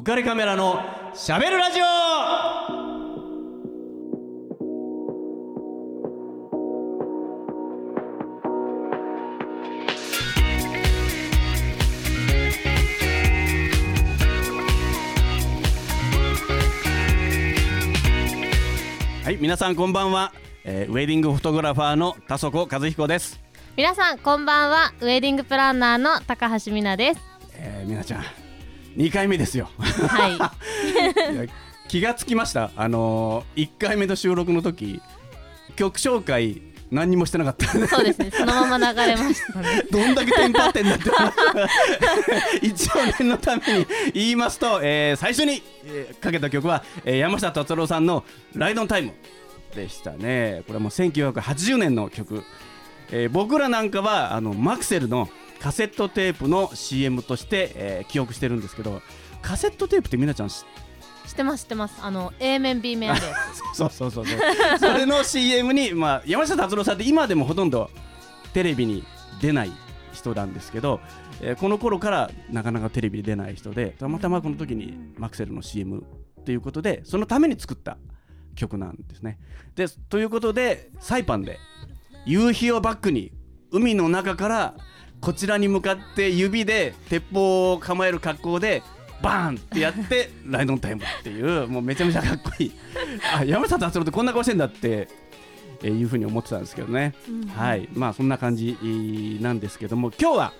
浮かれカメラのしゃべるラジオ。はい皆さんこんばんは、えーウェディングフォトグラファーの田底和彦です、皆さんこんばんは。ウェディングプランナーの高橋美奈です。えー、皆ちゃん2回目ですよ。はい。いや気がつきました。あのー、1回目の収録の時曲紹介何にもしてなかった。そうですね。そのまま流れましたね。どんだけテンパってんだって。一応念のために言いますと、えー最初に、えーかけた曲は、えー山下達郎さんの「ライドオンタイム」でしたね。これはもう1980年の曲、えー僕らなんかはあのマクセルのカセットテープの CM として、えー記憶してるんですけどカセットテープってみなちゃん知知ってます知ってます。あの A 面 B 面あるやそうそうそうそう。それの CM に、まあ、山下達郎さんって今でもほとんどテレビに出ない人なんですけど、えーこの頃からなかなかテレビに出ない人でたまたまこの時にマクセルの CM っていうことでそのために作った曲なんですね。でということでサイパンで夕日をバックに海の中からこちらに向かって指で鉄砲を構える格好でバーンってやって ライドオンタイムっていうもうめちゃめちゃかっこいい。あ山下達郎ってこんな顔してんだってえーいうふうに思ってたんですけどね、はい。まあそんな感じえーなんですけども今日は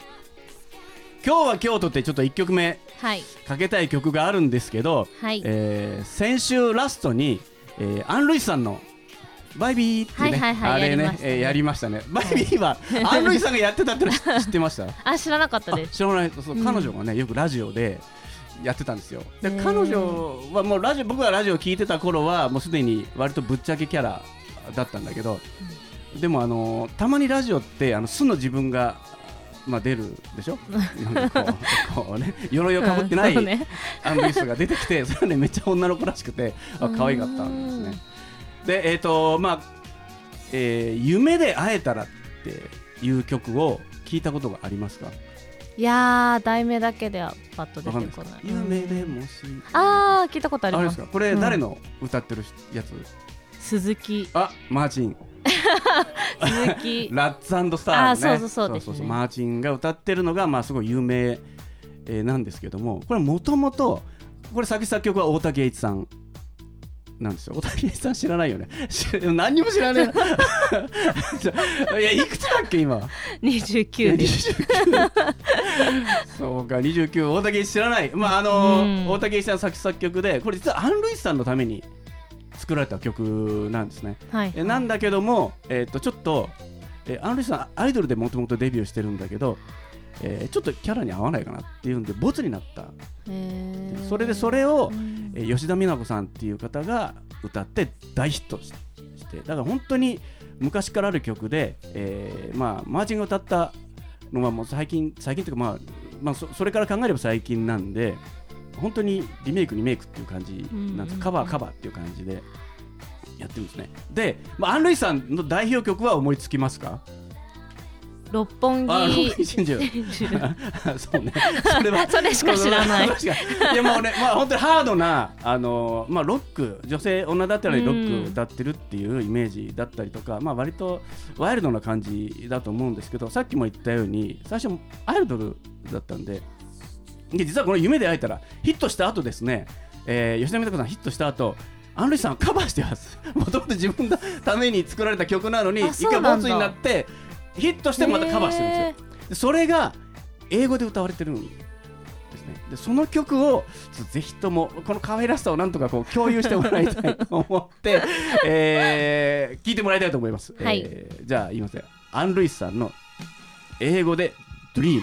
今日は今日とってちょっと1曲目はい。かけたい曲があるんですけど、はい。えー先週ラストに、えーアン・ルイスさんの「バイビー」ってね、はいはいはいあれねやりましたね。えーやりましたね。バイビーはアン・ルイスさんがやってたっての知 知ってました？あ知らなかったあです。知らない。そううん。彼女がねよくラジオでやってたんですよ。で彼女はもうラジオ僕がラジオ聞いてた頃はもうすでに割とぶっちゃけキャラだったんだけど、でもあのたまにラジオってあの素の自分がまあ出るでしょ？なんかこう こうね鎧をかぶってない、アン・ルイスが出てきてそれはねめっちゃ女の子らしくてあ可愛かったんですねでえっ、とまあ、えー夢で会えたら」っていう曲を聞いたことがありますか？いやー題名だけではパッと出てこない。夢でもし。あー聞いたことああります。すか？これうん。誰の歌ってるやつ、鈴木。あマーチン。鈴木。ラッツスターのね。あそうそうそうですね。マーチンが歌ってるのがまあすごい有名、えーなんですけどもこれもともとこれ作詞作曲は大竹栄一さんなんですよ。大竹栄一さん知らないよね？知何にも知らない いやいくつだっけ今？29です。29そうか29大竹栄一知らない。まああのうん。大竹さん作詞作曲でこれ実はアン・ルイスさんのために作られた曲なんですね。はい。えなんだけども、えー、とちょっと、えーアン・ルイスさんアイドルでもともとデビューしてるんだけど、えーちょっとキャラに合わないかなっていうんでボツになった。それでそれをう、ん。えー吉田美奈子さんっていう方が歌って大ヒットししてだから本当に昔からある曲で、えーまあ、マーチンが歌ったのはもう最近最近というか、まあまあ、そそれから考えれば最近なんで本当にリメイクリメイクっていう感じなんです、うん。カバーカバーっていう感じでやってるんですね。で、まあ、アン・ルイスさんの代表曲は思いつきますか？六本あ木 そうね。それは。それしか知らない。確かにい。やもうねまあ本当にハードなあのまあロック。女性女だったらロック歌ってるっていうイメージだったりとか、まあ割とワイルドな感じだと思うんですけどさっきも言ったように最初アイドルだったんでで実はこの「夢で会えたら」ヒットした後ですね、えー吉田美奈子さんヒットした後アン・ルイスさんはカバーしてます。もともと自分のために作られた曲なのにあ一回ボツになってヒットしてまたカバーしてるんですよ。でそれがよ英語で歌われてるんですね。でその曲をぜひともこの可愛らしさをなんとかこう共有してもらいたいと思って、えー聞いてもらいたいと思います、はい。えーじゃあ言いますよ。アン・ルイスさんの英語で「Dream」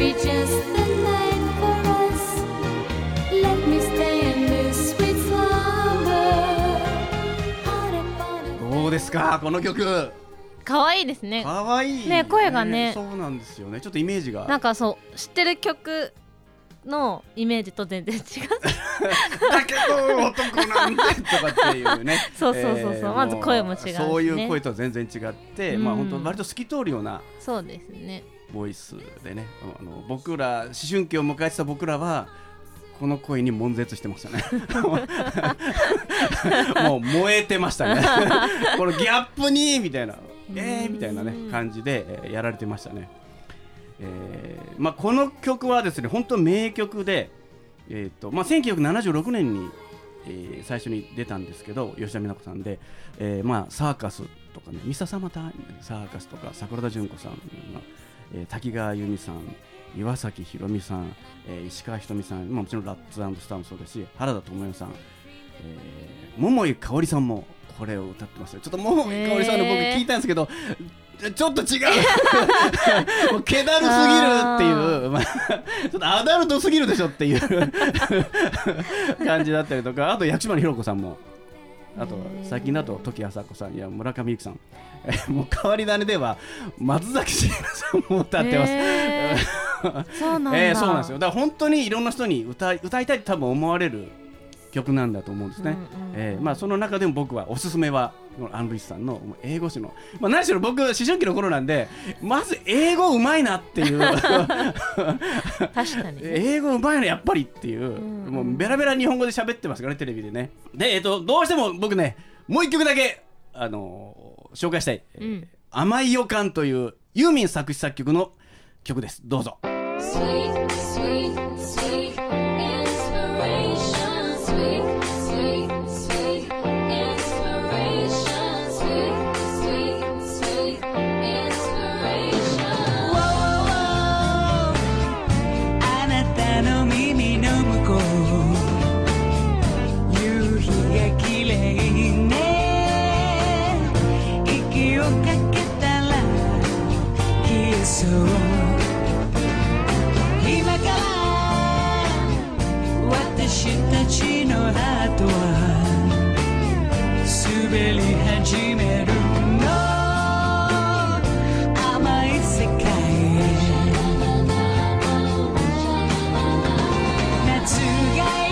どうですか？この曲。可愛いですね。かわい。いね声がね。そうなんですよね。ちょっとイメージが。なんかそう知ってる曲のイメージと全然違う。だけど男なんでとかっていうね。そうそうそうそう。まず声も違うしね。そういう声とは全然違って、まあうん。本当割と透き通るような。そうですねボイスでね。あの僕ら思春期を迎えてた僕らはこの声に悶絶してましたね。もう燃えてましたね。このギャップにみたいな。えーみたいなね感じで、えーやられてましたね、えーまあ、この曲はですね本当名曲で、えーとまあ、1976年に、えー最初に出たんですけど吉田美奈子さんで、えーまあ、サーカスとかね「ミササマタサーカス」とか桜田淳子さんの、えー滝川由美さん岩崎宏美さん、えー石川ひとみさん、まあ、もちろんラッツスターもそうですし原田知世さん、えー桃井かおりさんもこれを歌ってますよちょっと桃井かおりさんの僕聞いたんですけど、ちょっと違う。もう気だるすぎるっていう、まあ、ちょっとアダルトすぎるでしょっていう 感じだったりとか。あと薬師丸ひろ子さんもあと最近だと時あさこさんや村上由紀さん、えーもう変わり種では松崎しげるさんも歌ってます。へー。そうなんだ、えーそうなんですよ。だから本当にいろんな人に歌い歌いたいって多分思われる曲なんだと思うんですね、うんうんうん。えーまあ、その中でも僕はおすすめはアン・ルイスさんの英語詞の、まあ、何しろ僕思春期の頃なんでまず英語うまいなっていう。確かに。ね英語うまいなやっぱりっていう、んうん。もうベラベラ日本語で喋ってますからねテレビでね。で、えっとどうしても僕ねもう一曲だけ、あのー紹介したい、えーうん。甘い予感というユーミン作詞作曲の曲です。どうぞ together.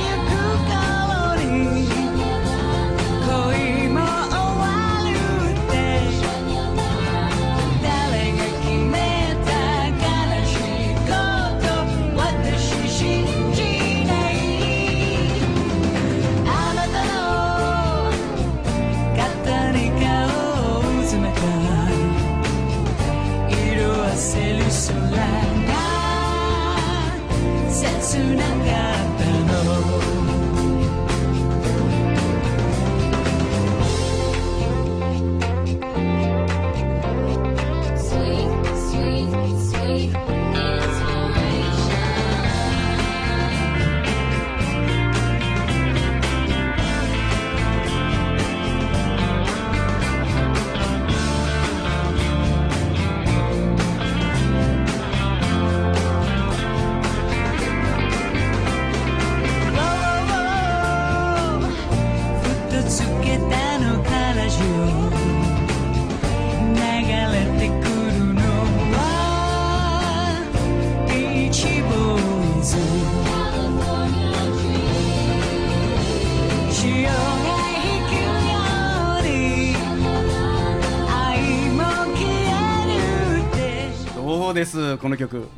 この曲。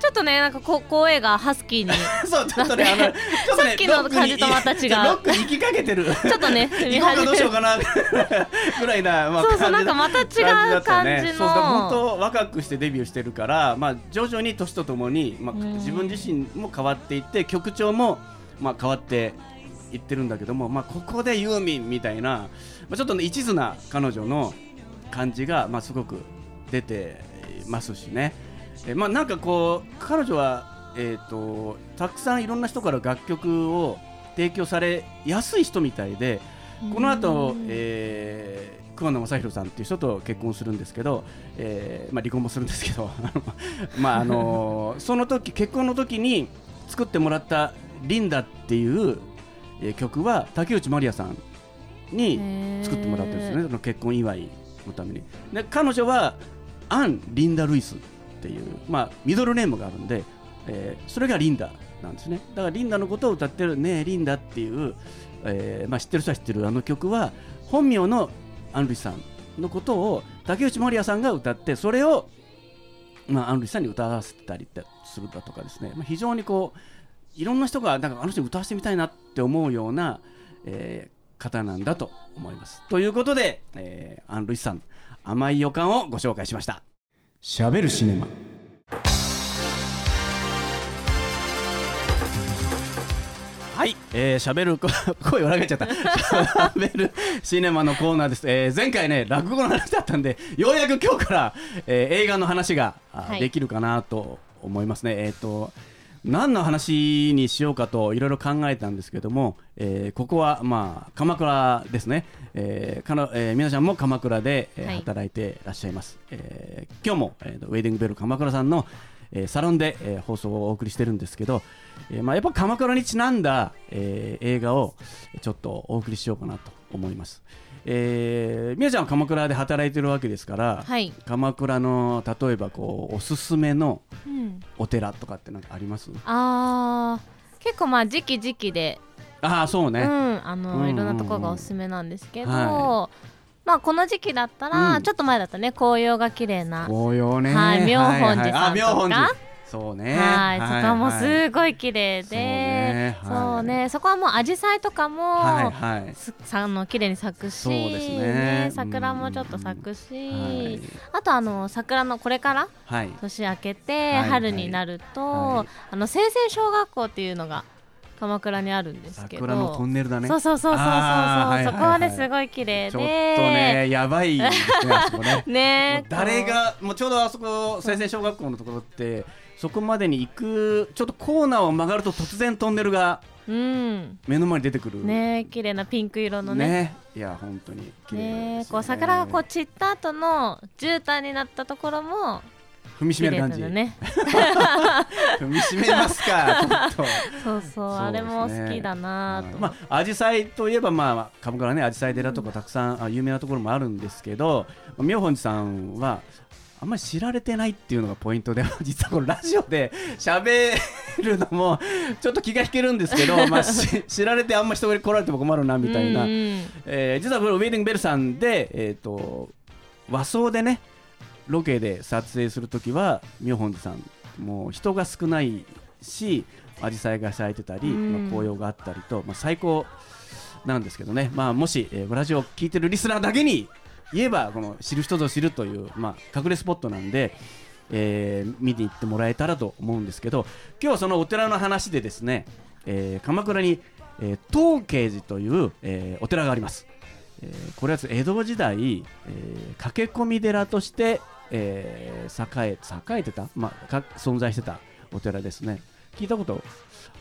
ちょっとねなんかこ声がハスキーに。そうちょっとねあのちょっとねさっきの感じとまた違う。ロックに行きかけてる。ちちょっとね行こうかどうしようかな ぐらいな、まあ、そうそうなんかまた違う感じの。そうだ本当若くしてデビューしてるから、まあ、徐々に年とともに、まあ、うん。自分自身も変わっていって曲調も、まあ、変わって言ってるんだけども、まあ、ここでユーミンみたいな、まあ、ちょっと、ね、一途な彼女の感じが、まあ、すごく出てますしね、えまあ、なんかこう彼女は、えー、とたくさんいろんな人から楽曲を提供されやすい人みたいでこの後、えー桑名正宏さんっていう人と結婚するんですけど、えーまあ、離婚もするんですけど まああのその時結婚の時に作ってもらった「リンダ」っていう、えー曲は竹内まりやさんに作ってもらってるんですよね。その結婚祝いのために。で彼女はアン・リンダ・ルイスっていう、まあ、ミドルネームがあるんで、えーそれがリンダなんですね。だからリンダのことを歌ってる「ねえリンダ」っていう、えーまあ、知ってる人は知ってる。あの曲は本名のアン・ルイスさんのことを竹内まりやさんが歌ってそれを、まあ、アン・ルイスさんに歌わせたりするだとかですね、まあ、非常にこういろんな人がなんかあの人に歌わせてみたいなって思うような、えー方なんだと思います。ということで、えーアン・ルイスさん。甘い予感をご紹介しました。しゃべるシネマはい、えー、しゃべるこ 声裏返っちゃった。しゃべるシネマのコーナーです。えー、前回ね落語の話だったんで、ようやく今日から、えー映画の話が、あはいできるかなと思いますね。えっ、と何の話にしようかといろいろ考えたんですけども、えーここはまあ鎌倉ですね。えーかのえー皆さんも鎌倉で、え働いていらっしゃいます。えー今日も、えーとウェディングベル鎌倉さんの、えーサロンで、えー放送をお送りしてるんですけど、えーまあ、やっぱ鎌倉にちなんだ、えー映画をちょっとお送りしようかなと思います。えー、みやちゃんは鎌倉で働いてるわけですから、はい、鎌倉の例えばこうおすすめのうん、お寺とかってなんかあります？あー結構まあ時期時期で、ああそうね、うん、あの、うん。うんうんいろんなところがおすすめなんですけど、はまあこの時期だったら、うん。ちょっと前だったね紅葉が綺麗な。紅葉ね。はい妙本寺さんとか。はいはいそうね。はい、そこはもうすごい綺麗で、はい。そうね、そこはもう紫陽花とかも、はいはい。あの綺麗に咲くし、ね。桜もちょっと咲くし、はい。あとあの桜のこれからはい。年明けてはい春になると、はい。あの清泉小学校っていうのが鎌倉にあるんですけど、桜のトンネルだね。そうそうそうそうそうそこはねすごい綺麗で、ちょっとねやばいですねあそこね。誰がもうちょうどあそこ清泉小学校のところってそこまでに行くちょっとコーナーを曲がると突然トンネルがうん。目の前に出てくる。ね綺麗なピンク色のね。ね。いや本当に綺麗です、ね。こう桜がこう散った後の絨毯になったところも踏みしめる感じ、ね。踏みしめますかちょっと。そうそうそうあれも好きだなと、まあ紫陽花といえばまあ鎌倉ね紫陽花寺とかたくさん、あ有名なところもあるんですけどまあ妙本寺さんはあんまり知られてないっていうのがポイントで 実はこのラジオで喋るのも ちょっと気が引けるんですけど、まあ、し知られてあんま人が来られても困るなみたいな、えー実はこれウェディングベルさんで、えー、と和装でねロケで撮影するときは妙本寺さんもう人が少ないし紫陽花が咲いてたり、うん。まあ、紅葉があったりと、まあ、最高なんですけどね、まあ、もし、えー、ラジオを聞いてるリスナーだけに言えばこの知る人ぞ知るという、まあ、隠れスポットなんで、えー見に行ってもらえたらと思うんですけど今日はそのお寺の話でですね、えー鎌倉に、えー東慶寺という、えーお寺があります。えーこれは江戸時代、えー駆け込み寺として、えー栄え栄えてた、まあ、存在してたお寺ですね聞いたこと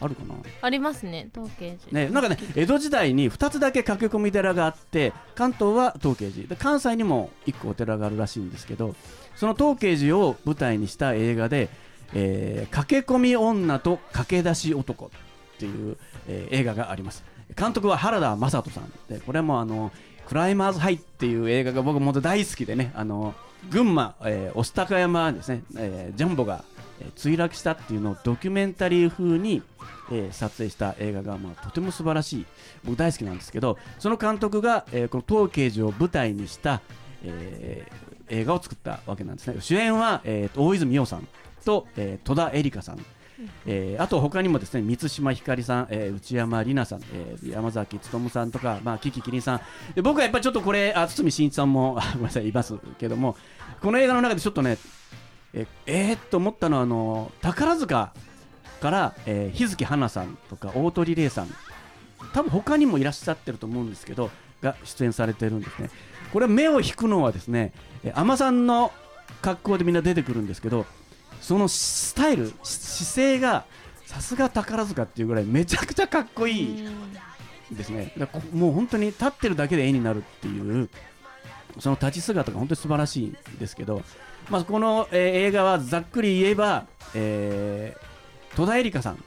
あるかな？ありますね東慶寺ね、なんかね江戸時代に2つだけ駆け込み寺があって関東は東慶寺で関西にも1個お寺があるらしいんですけどその東慶寺を舞台にした映画で「えー駆け込み女と駆け出し男」っていう、えー映画があります。監督は原田雅人さん。でこれもあのクライマーズハイっていう映画が僕も大好きでねあの群馬、えー、御巣鷹山ですね、えージャンボが、えー墜落したっていうのをドキュメンタリー風に、えー撮影した映画が、まあ、とても素晴らしい僕大好きなんですけどその監督が、えーこの東慶寺を舞台にした、えー映画を作ったわけなんですね。主演は、えーと大泉洋さんと、えー戸田恵梨香さん。えーあと他にもですね満島ひかりさん、えー内山里奈さん、えー山崎努さんとか、まあ、キキキリンさん。で僕はやっぱりちょっとこれあ堤真一さんもあ ごめんなさいいますけどもこの映画の中でちょっとねええー、っと思ったのはあの宝塚から、えー日月花さんとか大鳥玲さん。多分他にもいらっしゃってると思うんですけどが出演されてるんですね。これ目を引くのはですね海女さんの格好でみんな出てくるんですけどそのスタイル姿勢がさすが宝塚っていうぐらいめちゃくちゃかっこいいですね。もう本当に立ってるだけで絵になるっていうその立ち姿が本当に素晴らしいんですけど、まあ、この、えー映画はざっくり言えば、えー戸田恵梨香さん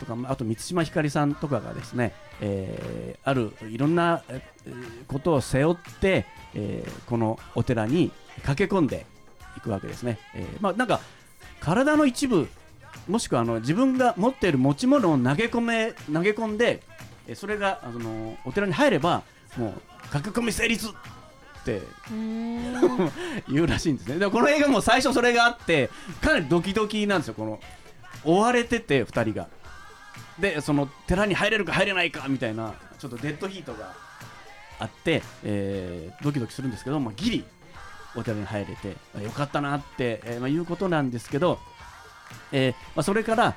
とかあと満島ひかりさんとかがですね、えーあるいろんなことを背負って、えーこのお寺に駆け込んでいくわけですね。えーまあ、なんか体の一部もしくはあの自分が持っている持ち物を投げ込め投げ込んでそれがあのお寺に入ればもう駆け込み成立 言うらしいんですね。でもこの映画も最初それがあってかなりドキドキなんですよこの追われてて2人が。でその寺に入れるか入れないかみたいなちょっとデッドヒートがあって、えードキドキするんですけど、まあ、ギリお寺に入れてあよかったなって、えーまあ、いうことなんですけど、えーまあ、それから、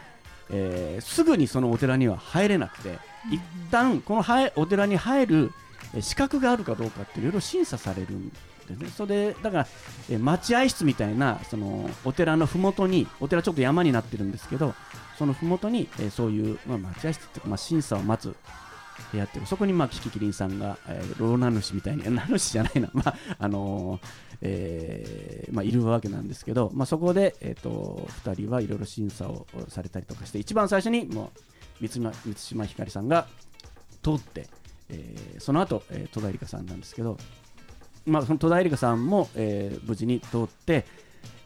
えーすぐにそのお寺には入れなくて一旦この入お寺に入るえー資格があるかどうかっていろいろ審査されるんでね。それだから、えー待合室みたいなそのお寺のふもとにお寺ちょっと山になってるんですけどそのふもとに、えーそういう、まあ、待合室っていうか、まあ、審査を待つ部屋っていうそこにまあキキキリンさんが、えー、老名主みたいに名主じゃないな、まああのーえーまあ、いるわけなんですけど、まあ、そこで、えー、と2人はいろいろ審査をされたりとかして一番最初にもう満島満島ひかりさんが通って、えーその後、えー戸田恵梨香さんなんですけど、まあ、その戸田恵梨香さんも、えー無事に通って、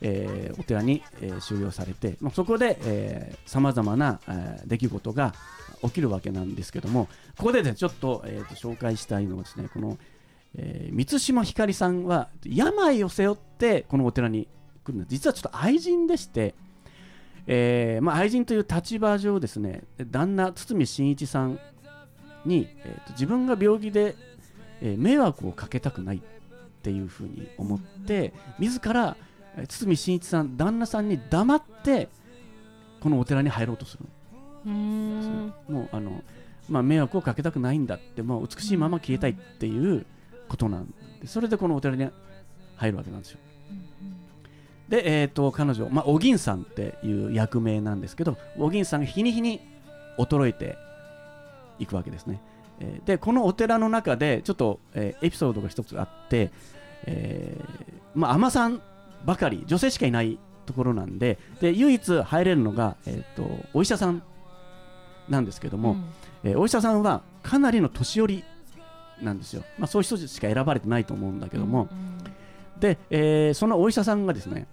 えお寺に、え収容されて、まあ、そこでさまざまな、え出来事が起きるわけなんですけどもここで、ね、ちょっと,、えーと紹介したいのはですねこの、え満島ひかりさんは病を背負ってこのお寺に来るんです実はちょっと愛人でして、えーまあ、愛人という立場上ですね旦那堤真一さんに、えーと自分が病気で、えー迷惑をかけたくないっていうふうに思って自らえー堤真一さん旦那さんに黙ってこのお寺に入ろうとするうんもうあの、まあ、迷惑をかけたくないんだってもう美しいまま消えたいっていうことなんでそれでこのお寺に入るわけなんですよ。で、えー、と彼女、まあ、お銀さんっていう役名なんですけどお銀さんが日に日に衰えていくわけですね。えーでこのお寺の中でちょっと、えーエピソードが一つあって、えーまあ、海女さんばかり女性しかいないところなんでで唯一入れるのが、えー、とお医者さんなんですけども、えーお医者さんはかなりの年寄りなんですよ、まあ、そういう人しか選ばれてないと思うんだけども、で、えーそのお医者さんがですね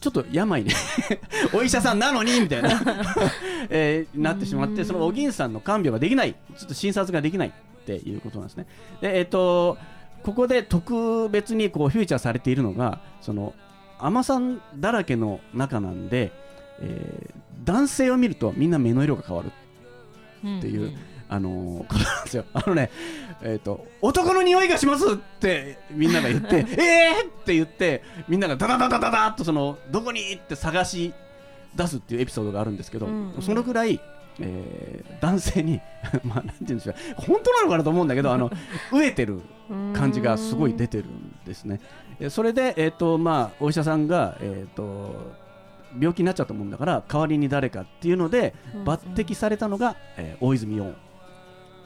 ちょっと病で。お医者さんなのにみたいな、えーなってしまってそのお銀さんの看病ができない。ちょっと診察ができないっていうことなんですね。でえっ、とここで特別にこうフューチャーされているのがその海女さんだらけの中なんで、えー男性を見るとみんな目の色が変わるっていうあのーことなんですよ。あのね、えっ、と、男の匂いがしますってみんなが言って、えーって言って、みんながダダダダダダっとその、どこにって探し出すっていうエピソードがあるんですけど、うんうん。そのぐらい、えー男性に、まあ、なんて言うんでしょう、本当なのかなと思うんだけど、あの、飢えてる感じがすごい出てるんですね。えそれで、えっ、と、まあ、お医者さんが、えっ、と、病気になっちゃったもんだから代わりに誰かっていうので抜擢されたのが、えー大泉洋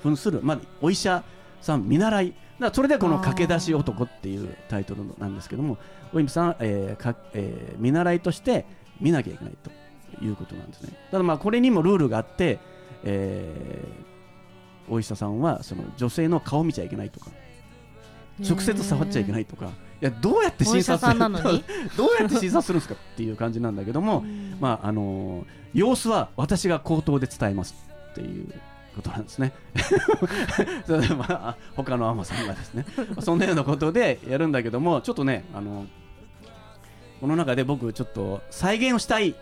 扮する、まあ、お医者さん見習い。だそれでこの「駆け出し男」っていうタイトルなんですけども大泉さん、えーかえー見習いとして見なきゃいけないということなんですね。ただまあこれにもルールがあって、えーお医者さんはその女性の顔見ちゃいけないとか直接触っちゃいけないとかいやどうやって診察する どうやって診察するんですかっていう感じなんだけども、まああのー様子は私が口頭で伝えますっていうことなんですね。それでまあ他のアマさんがですね、そんなようなことでやるんだけども、ちょっとね、あのこの中で僕ちょっと再現をしたい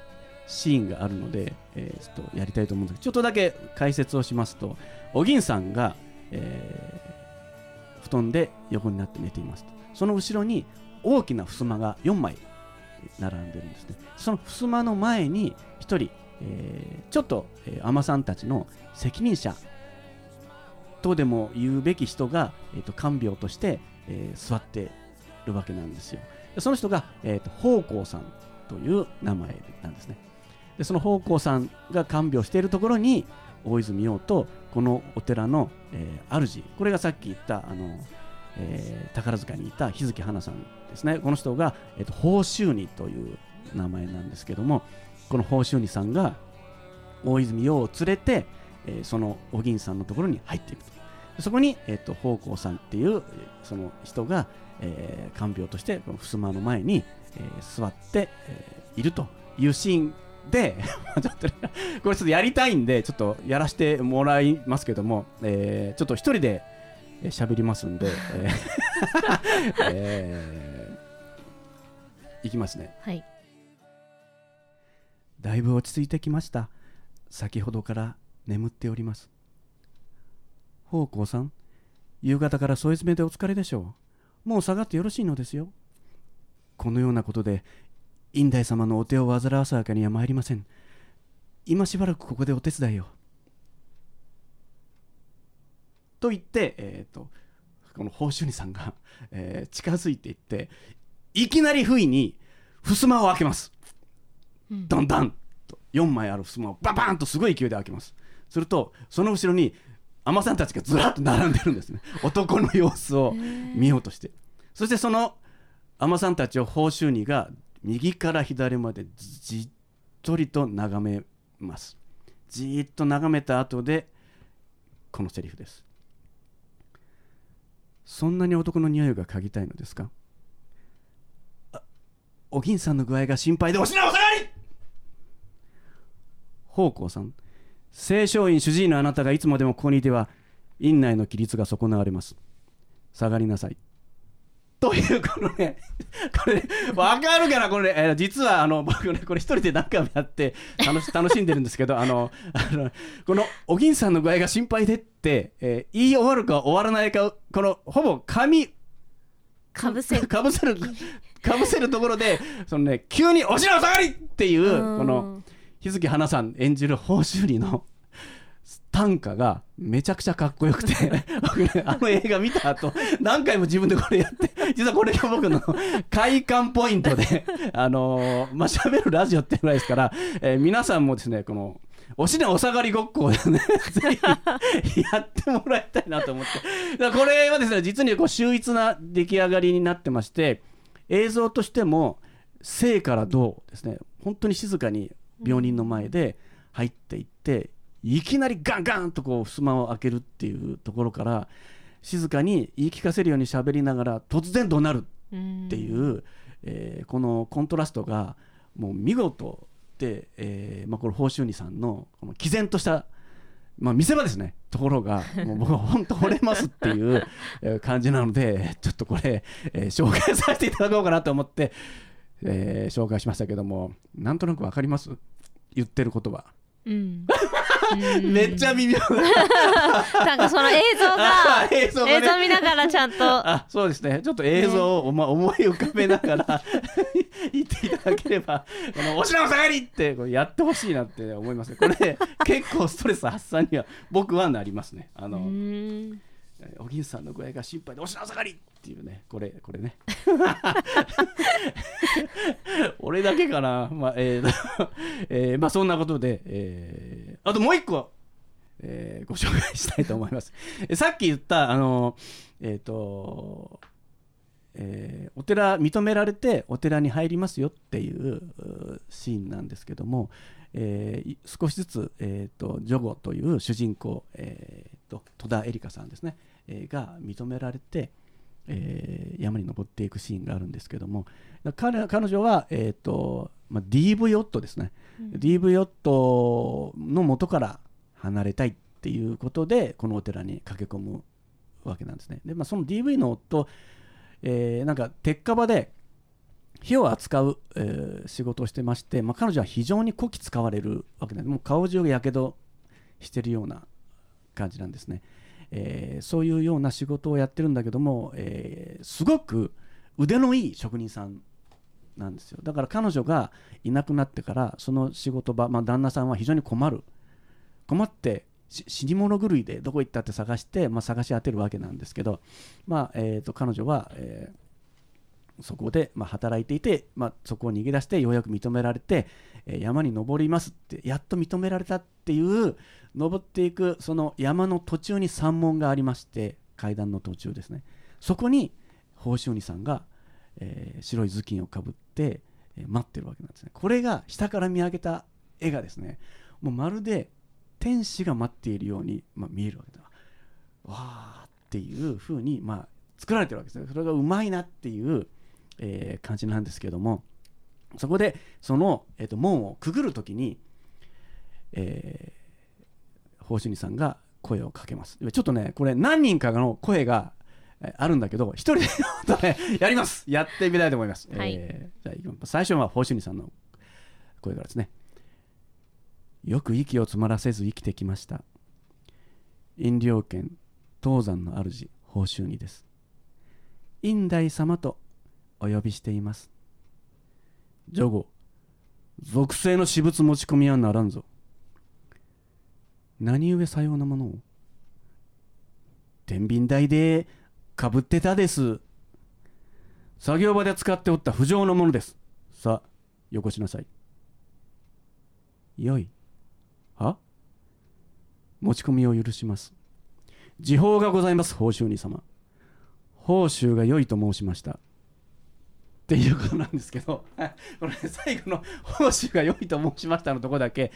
シーンがあるので、えーちょっとやりたいと思うんですけど、ちょっとだけ解説をしますと、お銀さんが、えー布団で横になって寝ていますと。その後ろに大きな襖が4枚並んでるんですね。その襖の前に一人、えーちょっと、えー、海女さんたちの責任者とでも言うべき人が、えー、と看病として、えー座ってるわけなんですよ。その人が、えー、と宝光さんという名前なんですね。でその宝光さんが看病しているところに大泉洋とこのお寺の、えー主これがさっき言ったあの、えー宝塚にいた日月花さんですね。この人が、えー、と宝州二という名前なんですけどもこの宝州二さんが大泉洋を連れて、えーそのお銀さんのところに入っていくと。でそこに、えー、と宝光さんっていうえーその人が、えー看病としてこの襖の前に、えー座って、えーいるというシーンで ちょっとねこれちょっとやりたいんでちょっとやらせてもらいますけども、えーちょっと一人でえー喋りますんで、えー えーいきますね。はいだいぶ落ち着いてきました。先ほどから眠っております。宝光さん夕方から添い詰めでお疲れでしょう。もう下がってよろしいのですよ。このようなことで院大様のお手を煩わすわけには参りません。今しばらくここでお手伝いを。と言って、えー、とこの宝珠二さんが、えー近づいていっていきなり不意に襖を開けます。ダンダン。と4枚ある襖をババーンとすごい勢いで開けます。するとその後ろに海女さんたちがずらっと並んでるんですね。男の様子を見ようとして。そしてその海女さんたちを宝州二が右から左までじっとりと眺めます。じーっと眺めた後でこのセリフです。そんなに男の匂いが嗅ぎたいのですか？あお銀さんの具合が心配でお品お下がり宝光さん。清少院主治医のあなたがいつまでもここにいては院内の規律が損なわれます。下がりなさい。というこのね これわかるかなこれ、えー実はあの僕ねこれ一人で何回もやって楽し楽しんでるんですけどあのあのこのお銀さんの具合が心配でって、えー言い終わるか終わらないかこのほぼ紙かぶせる。かぶせるかぶせるところでそのね急に「おしらお下がり!」っていううん。この日月花さん演じる宝州里の短歌がめちゃくちゃかっこよくて あの映画見た後何回も自分でこれやって実はこれが僕の快感ポイントであのま喋るラジオっていうぐらいですから、え皆さんもですねこのおしねお下がりごっこをねぜひやってもらいたいなと思って。だこれはですね実にこう秀逸な出来上がりになってまして映像としても生から動ですね本当に静かに病人の前で入っていって、いきなりガンガンとこう襖を開けるっていうところから静かに言い聞かせるように喋りながら突然怒鳴るっていう、えーこのコントラストがもう見事で、えーまあ、これ宝州二さんのこの毅然とした、まあ、見せ場ですね。ところが もう僕は本当惚れますっていうえー感じなのでちょっとこれ、えー紹介させていただこうかなと思って、えー紹介しましたけどもなんとなくわかります？言ってる言葉、うん。めっちゃ微妙な なんかその映像が 映像がね。映像見ながらちゃんと。あそうですね。ちょっと映像を、ま思い浮かべながら言っていただければ「このおしらお下がり!」ってこうやってほしいなって思いますね。これ結構ストレス発散には僕はなりますね。あの、うんえーお銀さんの具合が心配でおしらお下がりっていうね。これこれね。俺だけかな。まあえーえーまあそんなことで、えーあともう一個えーご紹介したいと思います。さっき言ったあのえっ、と、えーお寺認められてお寺に入りますよっていうシーンなんですけども、えー少しずつ、えー、とジョゴという主人公、えー、と戸田恵梨香さんですね、が認められて、えー山に登っていくシーンがあるんですけども彼彼女は、えーとまあ、DV ヨットですね、DV ヨットの元から離れたいっていうことでこのお寺に駆け込むわけなんですね。で、まあ、その DV の夫、えーなんか鉄火場で火を扱う、えー仕事をしてまして、まあ、彼女は非常にこき使われるわけなんです。もう顔中がやけどしてるような感じなんですね、えーそういうような仕事をやってるんだけども、えーすごく腕のいい職人さんなんですよ。だから彼女がいなくなってからその仕事場、まあ、旦那さんは非常に困る。困って死に物狂いでどこ行ったって探して、まあ、探し当てるわけなんですけど、まあえー、と彼女は、えーそこで、まあ、働いていて、まあ、そこを逃げ出してようやく認められて、え山に登りますってやっと認められたっていう登っていくその山の途中に山門がありまして階段の途中ですね。そこに宝珠鬼さんが、えー白い頭巾をかぶって、えー待ってるわけなんですね。これが下から見上げた絵がですねもうまるで天使が待っているように、まあ、見えるわけだ。わーっていう風にまあ作られてるわけですね。それがうまいなっていう、えー感じなんですけどもそこでその、えー、と門をくぐるときに、えー、宝珠にさんが声をかけます。ちょっとねこれ何人かの声がえーあるんだけど一人でね やります。やってみたいと思います、はい。えーじゃ最初は宝珠にさんの声からですね。よく息を詰まらせず生きてきました。飲料圏東山の主宝珠にです。院大様とお呼びしています。ジョゴ属性の私物持ち込みはならんぞ。何故さようなものを？天秤台でかぶってたです。作業場で使っておった不浄のものです。さあよこしなさい。よい。は？持ち込みを許します。時報がございます報酬に様。報酬が良いと申しました。っていうことなんですけど これ最後の「報酬が良いと申しました」のとこだけ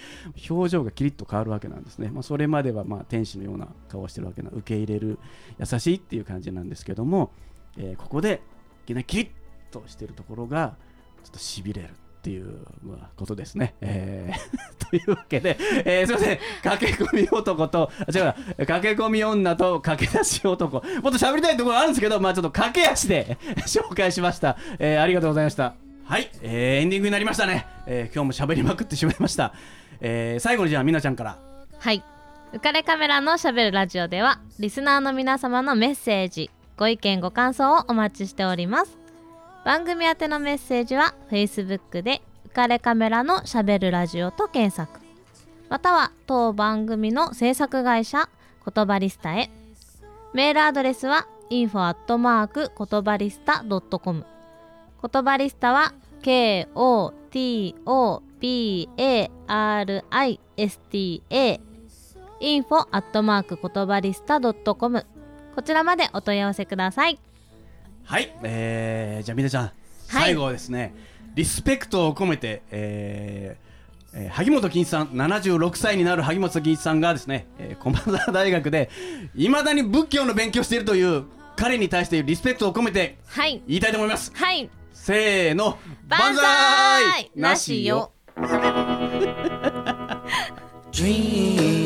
表情がキリッと変わるわけなんですね、まあ、それまではまあ天使のような顔をしてるわけな受け入れる優しいっていう感じなんですけども、えーここでいきなりキリッとしてるところがちょっとしびれる。っていうまことですね。えー というわけで、えーすいません、駆け込み男と、違う、駆け込み女と駆け出し男、もっと喋りたいところあるんですけど、まあちょっと駆け足で 紹介しました。えーありがとうございました。はい、えーエンディングになりましたね。えー今日も喋りまくってしまいました。えー最後にじゃあ、みなちゃんから。はい浮かれカメラのしゃべるラジオではリスナーの皆様のメッセージご意見ご感想をお待ちしております番組宛てのメッセージは Facebook で浮かれカメラのしゃべるラジオと検索。または当番組の制作会社言葉リスタへ。メールアドレスは info 言葉リスタ .com 言葉リスタは KOTOBARISTA info アットマーク言葉リスタ .com こちらまでお問い合わせください。はい、えー、じゃあみなちゃん、最後はですねリスペクトを込めて、えーえー萩本欽一さん76歳になる萩本欽一さんがですね、えー駒澤大学でいまだに仏教の勉強しているという彼に対してリスペクトを込めてはい。言いたいと思います。はい。せーの。万歳。なしよ。Dream,